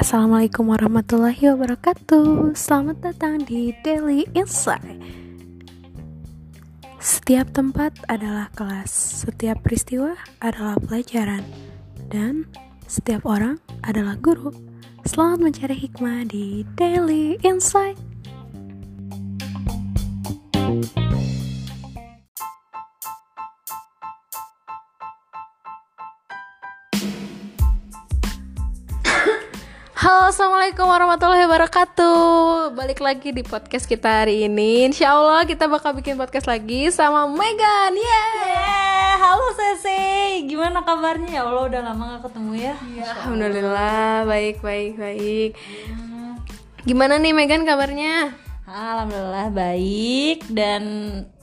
Assalamualaikum warahmatullahi wabarakatuh. Selamat datang di Daily Insight. Setiap tempat adalah kelas Setiap peristiwa adalah pelajaran Dan setiap orang adalah guru. Selamat mencari hikmah di Daily Insight Halo assalamualaikum warahmatullahi wabarakatuh. Balik lagi di podcast kita hari ini. Insya Allah kita bakal bikin podcast lagi sama Megan. Yeay! Yeah, halo Sese, gimana kabarnya? Ya Allah udah lama gak ketemu ya? Alhamdulillah. Baik baik baik. Gimana nih Megan kabarnya? Alhamdulillah baik. Dan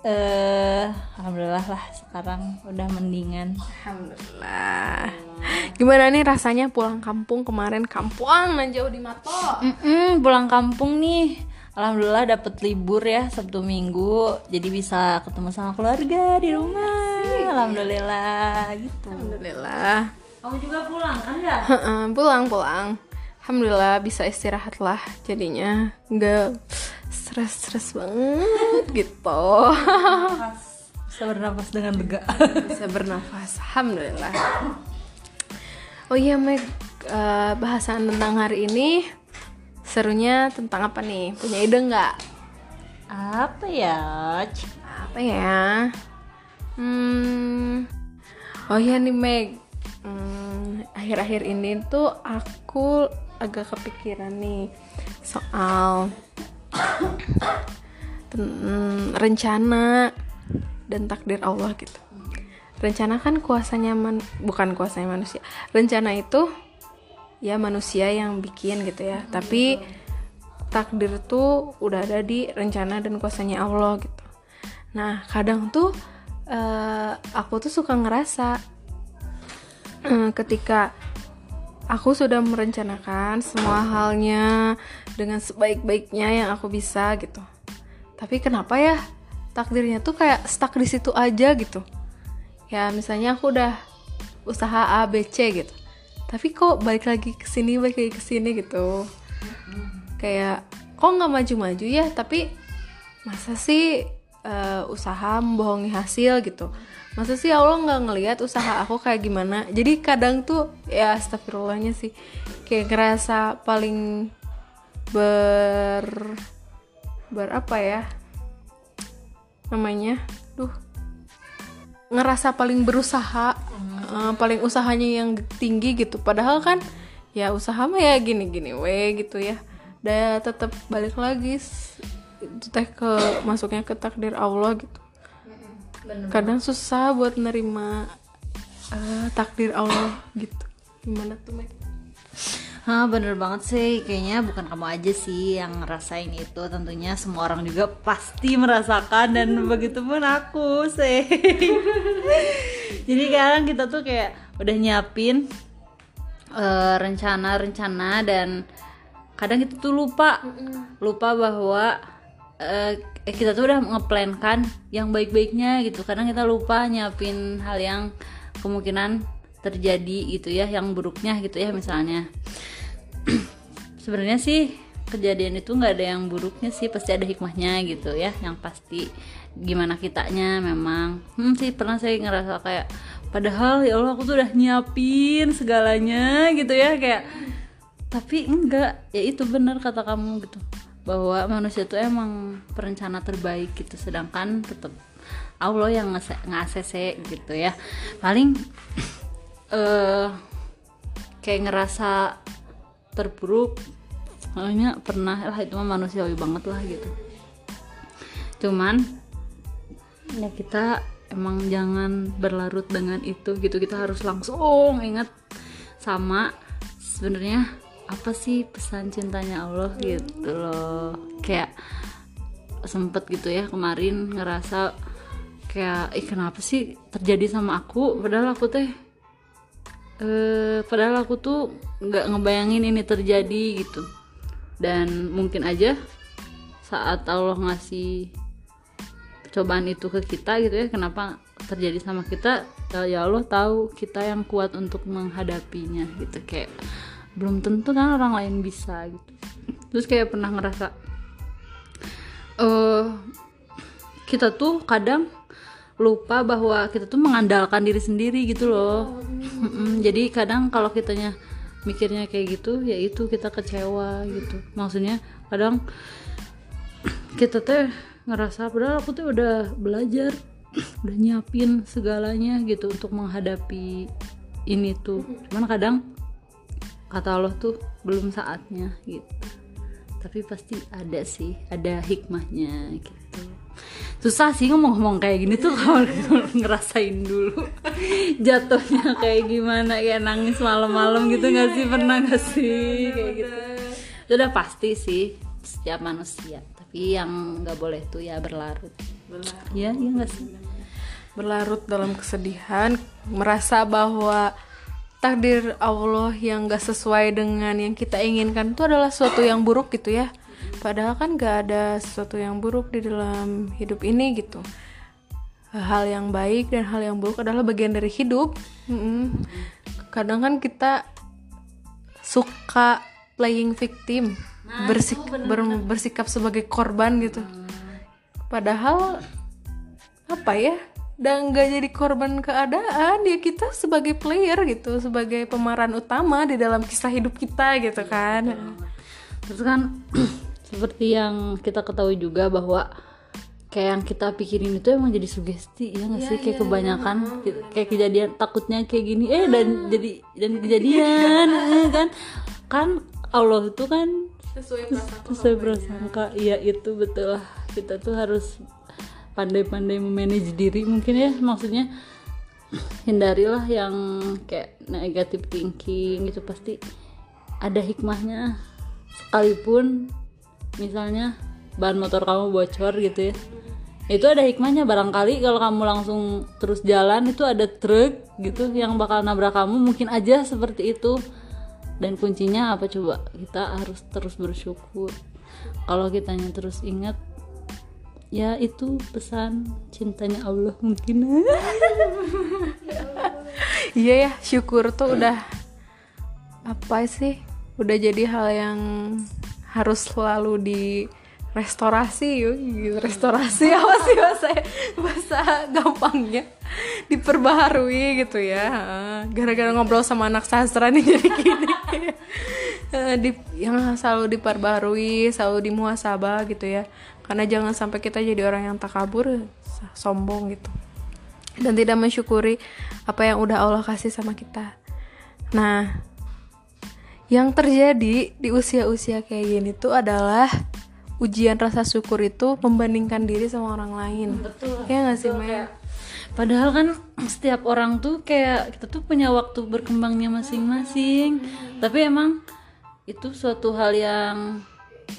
eh alhamdulillah lah sekarang udah mendingan. Alhamdulillah Gimana nih rasanya pulang kampung kemarin Kampuang nan jauh di Mato Mm-mm, pulang kampung nih. Alhamdulillah dapet libur ya Sabtu Minggu, jadi bisa ketemu sama keluarga di rumah. Alhamdulillah gitu. Alhamdulillah Kamu juga pulang kan ya? Pulang pulang Alhamdulillah bisa istirahat lah jadinya nggak stres-stres banget gitu. Bisa bernapas dengan lega. bisa bernafas Alhamdulillah. Oh iya Meg Eh, bahasan tentang hari ini serunya tentang apa nih? Punya ide nggak? Apa ya? Apa ya? Hmm oh iya nih Meg. Hmm, akhir-akhir ini tuh aku agak kepikiran nih soal rencana dan takdir Allah gitu. Rencana kan kuasanya man- bukan kuasanya manusia. Rencana itu ya manusia yang bikin gitu ya. Tapi takdir tuh udah ada di rencana dan kuasanya Allah gitu. Nah kadang tuh eh, aku tuh suka ngerasa eh, ketika aku sudah merencanakan semua halnya dengan sebaik-baiknya yang aku bisa gitu. Tapi kenapa ya? Takdirnya tuh kayak stuck di situ aja gitu. Ya misalnya aku udah usaha A B C gitu. Tapi kok balik lagi ke sini balik lagi ke sini gitu. Kayak kok nggak maju-maju ya? Tapi masa sih eh, usaha membohongi hasil gitu masa sih Allah nggak ngelihat usaha aku kayak gimana? Jadi kadang tuh ya astagfirullahnya sih kayak ngerasa paling ber ber apa ya? Namanya? Duh. Ngerasa paling berusaha eh, paling usahanya yang tinggi gitu. Padahal kan ya usaha mah ya gini gini we gitu ya. Dan tetap balik lagi itu teh ke masuknya ke takdir Allah gitu kadang susah buat nerima eh, takdir Allah gitu. Gimana tuh Meg? Hah bener banget sih. Kayaknya bukan kamu aja sih yang ngerasain itu. Tentunya semua orang juga pasti merasakan Dan begitu pun aku sih. Jadi sekarang kita tuh kayak udah nyiapin eh, rencana-rencana Dan kadang kita tuh lupa. Lupa bahwa eh, kita tuh udah ngeplankan yang baik-baiknya gitu. Kadang kita lupa nyiapin hal yang kemungkinan terjadi gitu ya Yang buruknya gitu ya misalnya. Sebenarnya sih kejadian itu nggak ada yang buruknya sih pasti ada hikmahnya gitu ya yang pasti gimana kitanya memang. Hmm sih pernah saya ngerasa kayak padahal ya Allah aku tuh udah nyiapin segalanya gitu ya kayak tapi enggak. Ya itu benar kata kamu gitu bahwa manusia itu emang perencana terbaik gitu. Sedangkan tetap Allah yang nge-ACC gitu ya. Paling eh kayak ngerasa terpuruk makanya pernah lah itu mah manusiawi banget lah gitu. Cuman ya kita emang jangan berlarut dengan itu gitu. Kita harus langsung ingat sama sebenarnya apa sih pesan cintanya Allah gitu loh. Kayak sempet gitu ya kemarin ngerasa kayak ih kenapa sih terjadi sama aku? Padahal aku teh eh padahal aku tuh nggak ngebayangin ini terjadi gitu. Dan mungkin aja saat Allah ngasih cobaan itu ke kita gitu ya kenapa terjadi sama kita ya, ya Allah tahu kita yang kuat untuk menghadapinya gitu. Kayak belum tentu kan orang lain bisa gitu. Terus kayak pernah ngerasa eh kita tuh kadang lupa bahwa kita tuh mengandalkan diri sendiri gitu loh. Mm-mm, jadi kadang kalau kitanya mikirnya kayak gitu ya itu kita kecewa gitu. Maksudnya kadang kita teh ngerasa padahal aku tuh udah belajar udah nyiapin segalanya gitu untuk menghadapi ini tuh. Cuman kadang kata Allah tuh belum saatnya gitu. Tapi pasti ada sih ada hikmahnya gitu. Susah sih ngomong-ngomong kayak gini tuh kalau ngerasain dulu. Jatuhnya kayak gimana kayak nangis malam-malam gitu nggak sih? Pernah nggak sih? kayak gitu. itu udah pasti sih setiap manusia. Tapi yang nggak boleh tuh ya berlarut. Berlarut. ya iya nggak sih? Berlarut dalam kesedihan merasa bahwa takdir Allah yang gak sesuai dengan yang kita inginkan itu adalah sesuatu yang buruk gitu ya. Padahal kan gak ada sesuatu yang buruk di dalam hidup ini gitu. Hal yang baik dan hal yang buruk adalah bagian dari hidup. Mm-mm. kadang kan kita suka playing victim bersik- ber- bersikap sebagai korban gitu. Padahal apa ya dan nggak jadi korban keadaan ya kita sebagai player gitu sebagai pemeran utama di dalam kisah hidup kita gitu kan. terus kan seperti yang kita ketahui juga bahwa kayak yang kita pikirin itu emang jadi sugesti ya nggak sih? Kayak kebanyakan ki- kayak kejadian takutnya kayak gini eh dan jadi dan kejadian eh, kan? Kan Allah itu kan sesuai sesuai prasangka iya itu betul lah. Kita tuh harus pandai-pandai memanage diri mungkin ya maksudnya hindarilah yang kayak negative thinking gitu pasti ada hikmahnya. Sekalipun misalnya ban motor kamu bocor gitu ya itu ada hikmahnya. Barangkali kalau kamu langsung terus jalan itu ada truk gitu yang bakal nabrak kamu mungkin aja seperti itu. Dan kuncinya apa coba? Kita harus terus bersyukur. Kalau kitanya terus ingat ya itu pesan cintanya Allah mungkin. Iya ya syukur tuh udah apa sih? Udah jadi hal yang harus selalu di restorasi yuk. Restorasi apa sih bahasa bahasa gampangnya? Diperbaharui gitu ya gara-gara ngobrol sama anak sastra nih jadi gini di, yang selalu diperbaharui selalu dimuhasabah gitu ya karena jangan sampai kita jadi orang yang takabur sombong gitu dan tidak mensyukuri apa yang udah Allah kasih sama kita nah yang terjadi di usia-usia kayak gini tuh adalah ujian rasa syukur itu membandingkan diri sama orang lain. Betul. Ya nggak sih, Maya? padahal kan setiap orang tuh kayak kita tuh punya waktu berkembangnya masing-masing tapi emang itu suatu hal yang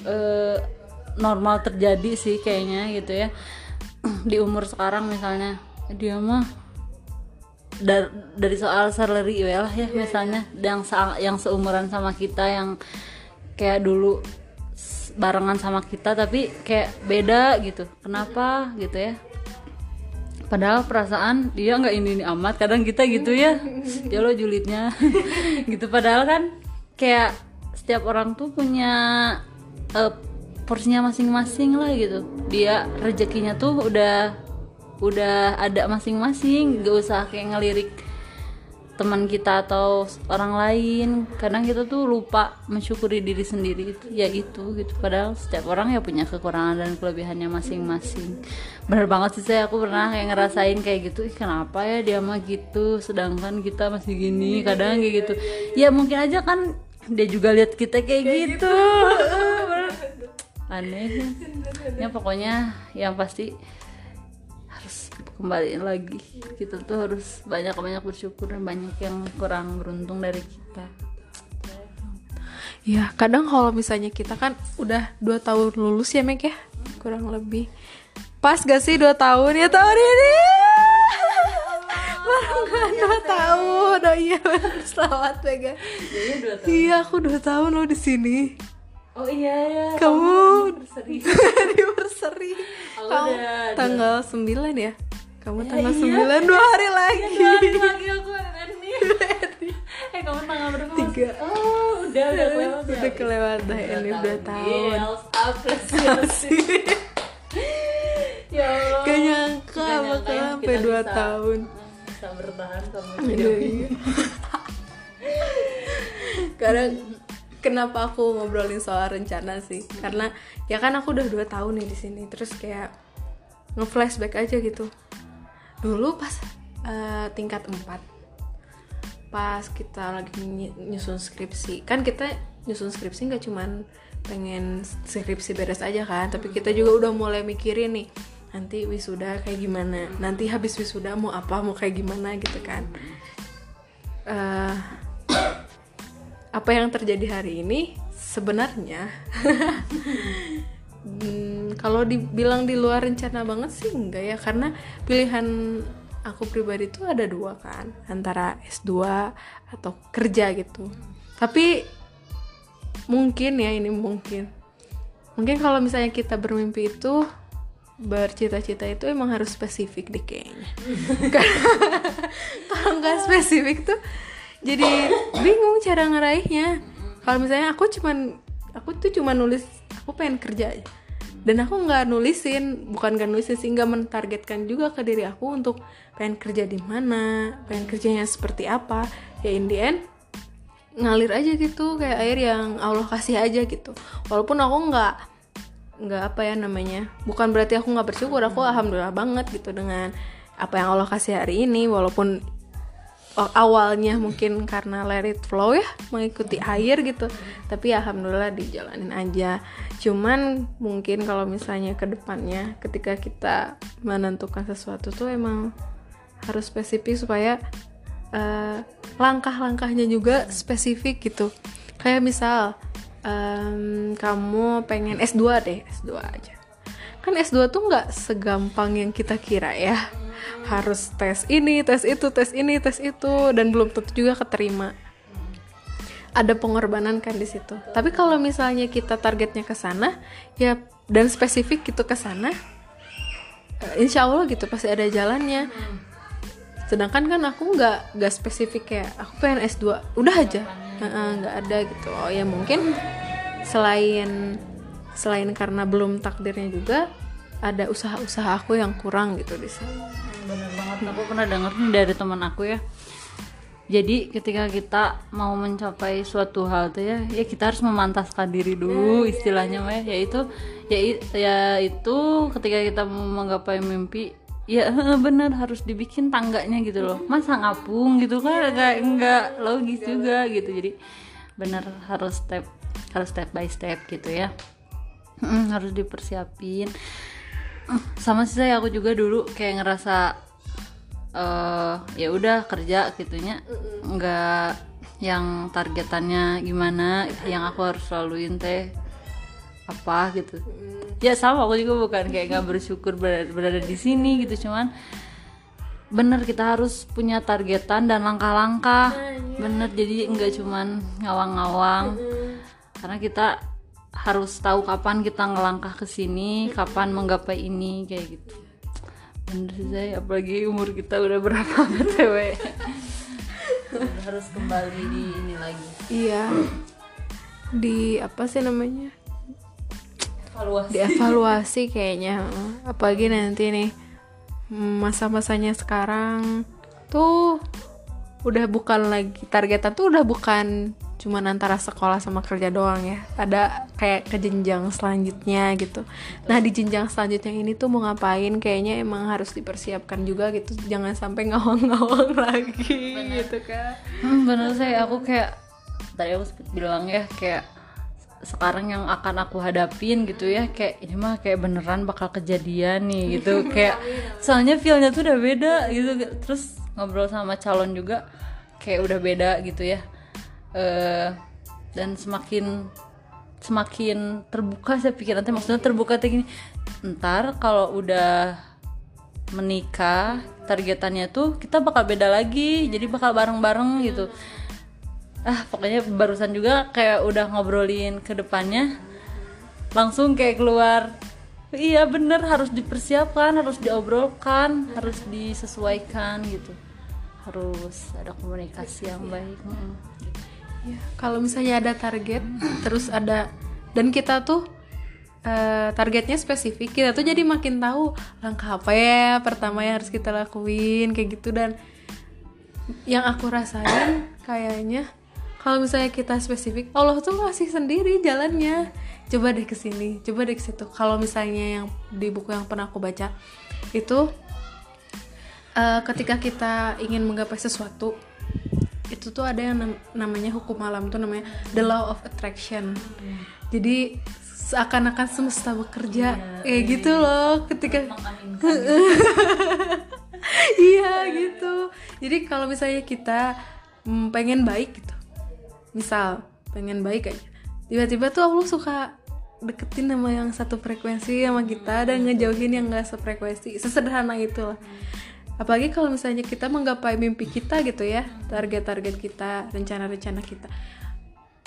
eh, normal terjadi sih kayaknya gitu ya. Di umur sekarang misalnya. Dia mah dar- dari soal salary ya lah ya misalnya yang sa- yang seumuran sama kita yang kayak dulu barengan sama kita tapi kayak beda gitu. Kenapa gitu ya? Padahal perasaan dia nggak ini ini amat. Kadang kita gitu ya. Ya lo julidnya. Gitu. Padahal kan kayak setiap orang tuh punya eh, porsinya masing-masing lah gitu. Dia rezekinya tuh udah udah ada masing-masing gak usah kayak ngelirik teman kita atau orang lain. Kadang kita tuh lupa mensyukuri diri sendiri itu ya itu gitu. Padahal setiap orang ya punya kekurangan dan kelebihannya masing-masing. Bener banget sih saya. Aku pernah kayak ngerasain kayak gitu Ih, kenapa ya dia mah gitu sedangkan kita masih gini kadang kayak gitu. Ya mungkin aja kan dia juga lihat kita kayak, gitu, aneh ya pokoknya yang pasti harus kembaliin lagi kita tuh harus banyak banyak bersyukur dan banyak yang kurang beruntung dari kita Ya, kadang kalau misalnya kita kan udah dua tahun lulus ya, Mek ya? Kurang lebih. Pas gak sih dua tahun ya tahun ini? Baru kan dua tahun. Oh iya, selamat Mega. Iya, aku dua tahun loh di sini. oh iya ya Kamu anniversary. Aku Kamu udah- tanggal 9 ya? kamu tanggal 9 dua hari lagi Dua hari lagi aku nih eh kamu tanggal berapa? Tiga. oh udah udah kelewat ya udah kelewat dah ini udah tahun Iya, apresiasi. ya Allah gak nyangka bakal ya sampai kita 2 bisa- tahun bisa bertahan sama hidup iya. karena kenapa aku ngobrolin soal rencana sih? Karena ya kan aku udah dua tahun nih di sini terus kayak nge-flashback aja gitu. Dulu pas eh, tingkat 4 pas kita lagi ny- nyusun skripsi. Kan kita nyusun skripsi nggak cuman pengen skripsi beres aja kan tapi kita juga udah mulai mikirin nih nanti wisuda kayak gimana? Nanti habis wisuda mau apa? Mau kayak gimana gitu kan? Eh, apa yang terjadi hari ini? Sebenarnya hmm, kalau dibilang di luar rencana banget sih enggak ya. Karena pilihan aku pribadi tuh ada dua kan. Antara S2 atau kerja gitu. Tapi mungkin ya ini mungkin. Mungkin kalau misalnya kita bermimpi itu bercita-cita itu emang harus spesifik deh kayaknya. Kalau nggak spesifik tuh jadi bingung cara ngeraihnya. Kalau misalnya aku cuman aku tuh cuma nulis aku pengen kerja. Aja dan aku nggak nulisin bukan nggak nulisin sih nggak mentargetkan juga ke diri aku untuk pengen kerja di mana pengen kerjanya seperti apa. Ya in the end ngalir aja gitu kayak air yang Allah kasih aja gitu. Walaupun aku nggak nggak apa ya namanya bukan berarti aku nggak bersyukur aku alhamdulillah banget gitu dengan apa yang Allah kasih hari ini walaupun awalnya mungkin karena let it flow ya mengikuti air gitu tapi ya alhamdulillah dijalanin aja. Cuman mungkin kalau misalnya ke depannya ketika kita menentukan sesuatu tuh emang harus spesifik supaya eh, langkah-langkahnya juga spesifik gitu. Kayak misal em, kamu pengen S2 deh S2 aja. Kan S2 tuh nggak segampang yang kita kira ya. Harus tes ini tes itu tes ini tes itu dan belum tentu juga keterima. Ada pengorbanan kan di situ. Tapi kalau misalnya kita targetnya ke sana ya dan spesifik gitu ke sana eh, insya Allah gitu pasti ada jalannya. Sedangkan kan aku nggak nggak spesifik kayak aku pengen S2 udah aja nggak ada gitu. Oh ya mungkin selain selain karena belum takdirnya juga ada usaha-usaha aku yang kurang gitu di sana. Bener banget. Aku pernah denger nih dari teman aku ya. Jadi ketika kita mau mencapai suatu hal tuh ya ya kita harus memantaskan diri dulu istilahnya mah ya. Yaitu ya i- ya itu ketika kita mau menggapai mimpi ya bener harus dibikin tangganya gitu loh. Masa ngapung gitu kan nggak nggak logis juga gitu. Jadi bener harus step harus step by step gitu ya. Harus dipersiapin. Sama sih saya aku juga dulu kayak ngerasa eh ya udah kerja gitunya. Nggak yang targetannya gimana yang aku harus laluin teh apa gitu ya sama aku juga bukan kayak nggak bersyukur berada, berada di sini gitu cuman bener kita harus punya targetan dan langkah-langkah. Bener jadi nggak cuman ngawang-ngawang. Karena kita harus tahu kapan kita ngelangkah ke sini kapan menggapai ini kayak gitu. Bener sih saya apalagi umur kita udah berapa btw harus kembali di ini lagi. Iya. Di apa sih namanya evaluasi dievaluasi kayaknya apalagi nanti nih masa-masanya sekarang tuh udah bukan lagi targetan tuh udah bukan cuman antara sekolah sama kerja doang ya. Ada kayak ke jenjang selanjutnya gitu. Nah di jenjang selanjutnya ini tuh mau ngapain kayaknya emang harus dipersiapkan juga gitu. Jangan sampai ngawang-ngawang lagi gitu kan. Hmm, bener saya aku kayak tadi aku sempet bilang ya kayak sekarang yang akan aku hadapin gitu ya kayak ini mah kayak beneran bakal kejadian nih gitu kayak soalnya feelnya tuh udah beda gitu terus ngobrol sama calon juga kayak udah beda gitu ya. Eh dan semakin semakin terbuka saya pikir nanti maksudnya terbuka kayak gini ntar kalau udah menikah targetannya tuh kita bakal beda lagi jadi bakal bareng-bareng gitu ah pokoknya barusan juga kayak udah ngobrolin ke depannya langsung kayak keluar. Iya bener harus dipersiapkan harus diobrolkan harus disesuaikan gitu. Harus ada komunikasi yang baik Mm. Ya, kalau misalnya ada target, terus ada dan kita tuh eh, targetnya spesifik, kita tuh jadi makin tahu langkah apa ya pertama yang harus kita lakuin kayak gitu. Dan yang aku rasain kayaknya kalau misalnya kita spesifik, Allah tuh ngasih sendiri jalannya. Coba deh ke sini, coba deh ke situ. Kalau misalnya yang di buku yang pernah aku baca itu eh, ketika kita ingin menggapai sesuatu itu tuh ada yang nam- namanya hukum alam tuh namanya the law of attraction jadi seakan-akan semesta bekerja kayak gitu loh ketika iya gitu jadi kalau misalnya kita mm, pengen baik gitu misal pengen baik aja. Tiba-tiba tuh Allah suka deketin sama yang satu frekuensi sama kita dan ngejauhin yang gak sefrekuensi sesederhana itu lah apalagi kalau misalnya kita menggapai mimpi kita gitu ya target-target kita rencana-rencana kita.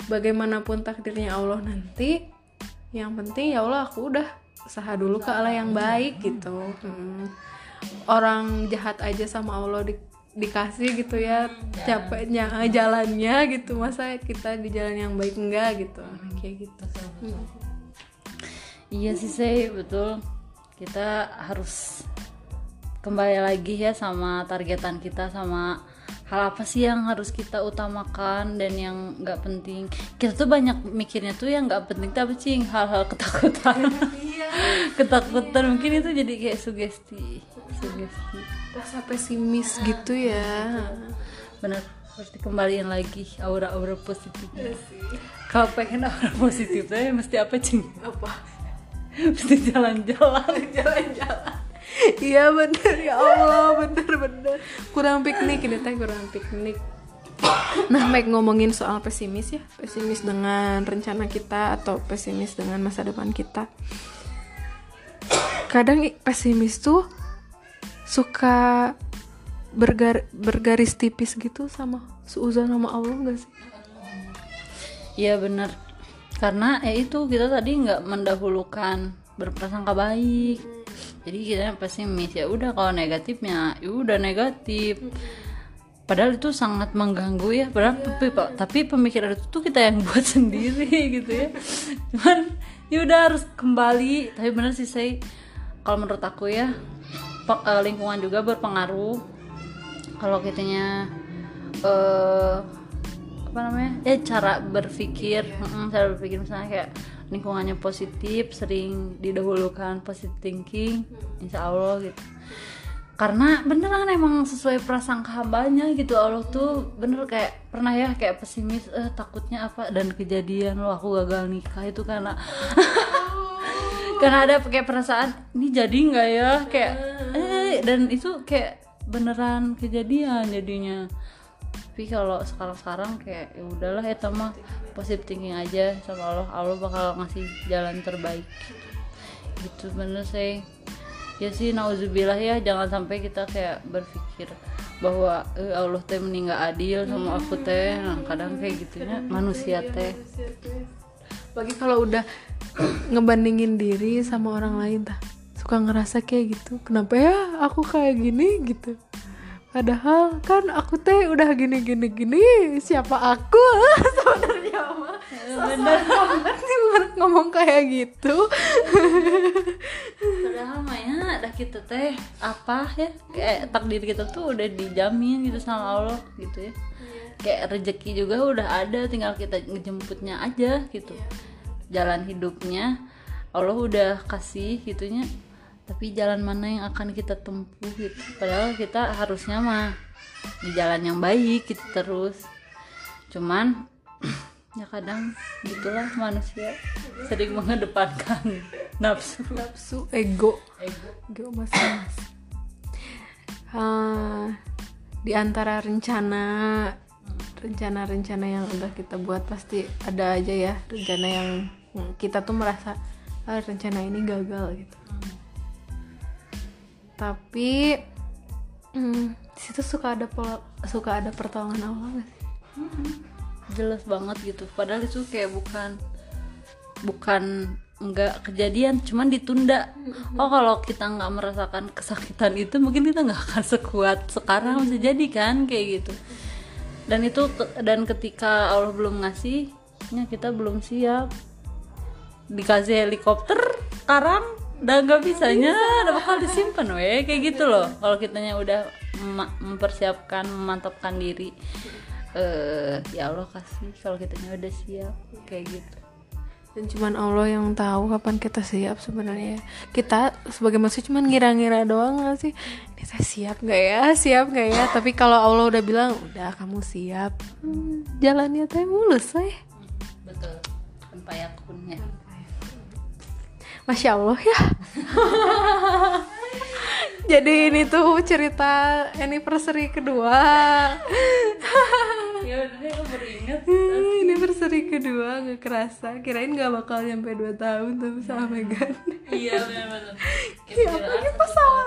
Bagaimanapun takdirnya Allah nanti yang penting ya Allah aku udah usaha dulu ke Allah yang baik gitu. Hmm. orang jahat aja sama Allah di- dikasih gitu ya capeknya eh, jalannya gitu masa kita di jalan yang baik enggak gitu kayak gitu Hmm. Iya sih saya betul. Kita harus kembali lagi ya sama targetan kita sama hal apa sih yang harus kita utamakan dan yang nggak penting. Kita tuh banyak mikirnya tuh yang nggak penting tapi sih hal-hal ketakutan. Ketakutan mungkin itu jadi kayak sugesti, sugesti. rasa pesimis gitu ya. Bener harus dikembaliin lagi aura-aura positif. Kalau pengen aura positif tuh mesti apa cing? apa? Mesti jalan-jalan. jalan-jalan. Iya bener. Ya Allah bener bener. Kurang piknik ini teh kurang piknik. Nah baik ngomongin soal pesimis ya. Pesimis dengan rencana kita atau pesimis dengan masa depan kita kadang pesimis tuh suka bergar bergaris tipis gitu sama seuzon sama Allah gak sih Iya bener Karena ya itu kita tadi nggak mendahulukan berprasangka baik. Jadi kita pesimis ya udah kalau negatifnya ya udah negatif. Padahal itu sangat mengganggu ya. Padahal tapi, tapi pemikiran itu tuh kita yang buat sendiri gitu ya. Cuman ya udah harus kembali. Tapi bener sih saya kalau menurut aku ya eh, lingkungan juga berpengaruh. Kalau kitanya eh apa namanya? Ya cara berpikir. Mm, cara berpikir. Misalnya kayak lingkungannya positif sering didahulukan positive thinking insya Allah gitu karena beneran emang sesuai prasangka hambanya gitu. Allah tuh bener kayak pernah ya kayak pesimis eh takutnya apa? Dan kejadian lo aku gagal nikah itu karena karena ada kayak perasaan ini jadi nggak ya? Kayak eh dan itu kayak beneran kejadian jadinya. Tapi kalau sekarang-sekarang kayak ya udahlah ya mah positive thinking aja sama Allah. Allah bakal ngasih jalan terbaik. Gitu bener sih ya sih nauzubillah ya jangan sampai kita kayak berpikir bahwa eh, Allah teh mending nggak adil sama aku teh. Nah, kadang kayak gitunya manusia teh. Bagi kalau udah ngebandingin diri sama orang lain tah. Suka ngerasa kayak gitu kenapa ya aku kayak gini? Gitu. Padahal kan aku teh udah gini gini gini siapa aku? Sebenarnya bener. Banget sih ngomong kayak gitu. Padahal mah ya dah kita teh apa ya kayak takdir kita tuh udah dijamin gitu sama Allah gitu ya. Kayak rezeki juga udah ada tinggal kita ngejemputnya aja gitu. Jalan hidupnya Allah udah kasih gitunya tapi jalan mana yang akan kita tempuh gitu. Padahal kita harusnya mah di jalan yang baik gitu terus. Cuman ya kadang gitulah manusia sering mengedepankan nafsu. Nafsu ego. Ego. Ego masing-masing Ah, di antara rencana rencana-rencana yang udah kita buat pasti ada aja ya rencana yang kita tuh merasa ah, rencana ini gagal gitu. Tapi hmm, di situ suka ada pol- suka ada pertolongan Allah gak sih? Jelas banget gitu. Padahal itu kayak bukan bukan nggak kejadian cuman ditunda. Oh kalau kita nggak merasakan kesakitan itu mungkin kita nggak akan sekuat sekarang bisa jadi kan kayak gitu. Dan itu dan ketika Allah belum ngasihnya kita belum siap. Dikasih helikopter sekarang udah nggak bisanya udah bakal disimpan weh. Kayak gitu loh. Kalau kitanya udah mempersiapkan memantapkan diri eh ya Allah kasih. Kalau kitanya udah siap kayak gitu. Dan cuman Allah yang tahu kapan kita siap sebenarnya. Kita sebagai manusia cuman ngira-ngira doang gak sih? Kita siap nggak ya? Siap nggak ya? Tapi kalau Allah udah bilang udah kamu siap. Hmm, jalannya teh mulus eh betul. Tanpa yakunnya masya Allah ya. Jadi ini tuh cerita anniversary kedua ya udah deh aku baru inget Hmm, anniversary kedua gak kerasa. Kirain gak bakal nyampe 2 tahun tapi sama Megan. Iya benar-benar ya apa kita salah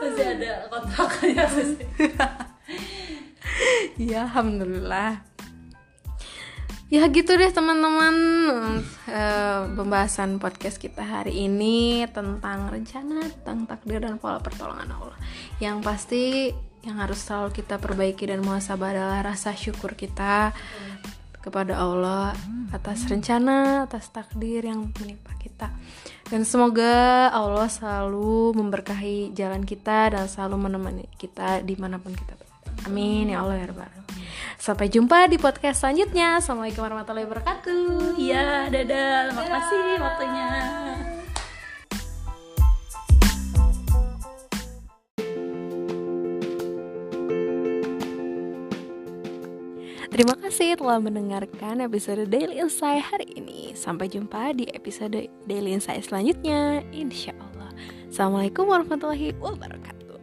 masih ada kontrakannya sih Iya, alhamdulillah. Ya gitu deh teman-teman. Eh, Pembahasan podcast kita hari ini Tentang rencana, tentang takdir dan pola pertolongan Allah. Yang pasti yang harus selalu kita perbaiki dan muhasabah adalah rasa syukur kita kepada Allah atas rencana, atas takdir yang menimpa kita. Dan semoga Allah selalu memberkahi jalan kita dan selalu menemani kita di mana pun kita berada. Amin ya Allah ya Rabbal. Sampai jumpa di podcast selanjutnya. Assalamualaikum warahmatullahi wabarakatuh. iya dadah terima kasih waktunya Terima kasih telah mendengarkan episode Daily Insight hari ini. Sampai jumpa di episode Daily Insight selanjutnya, insya Allah. Assalamualaikum warahmatullahi wabarakatuh.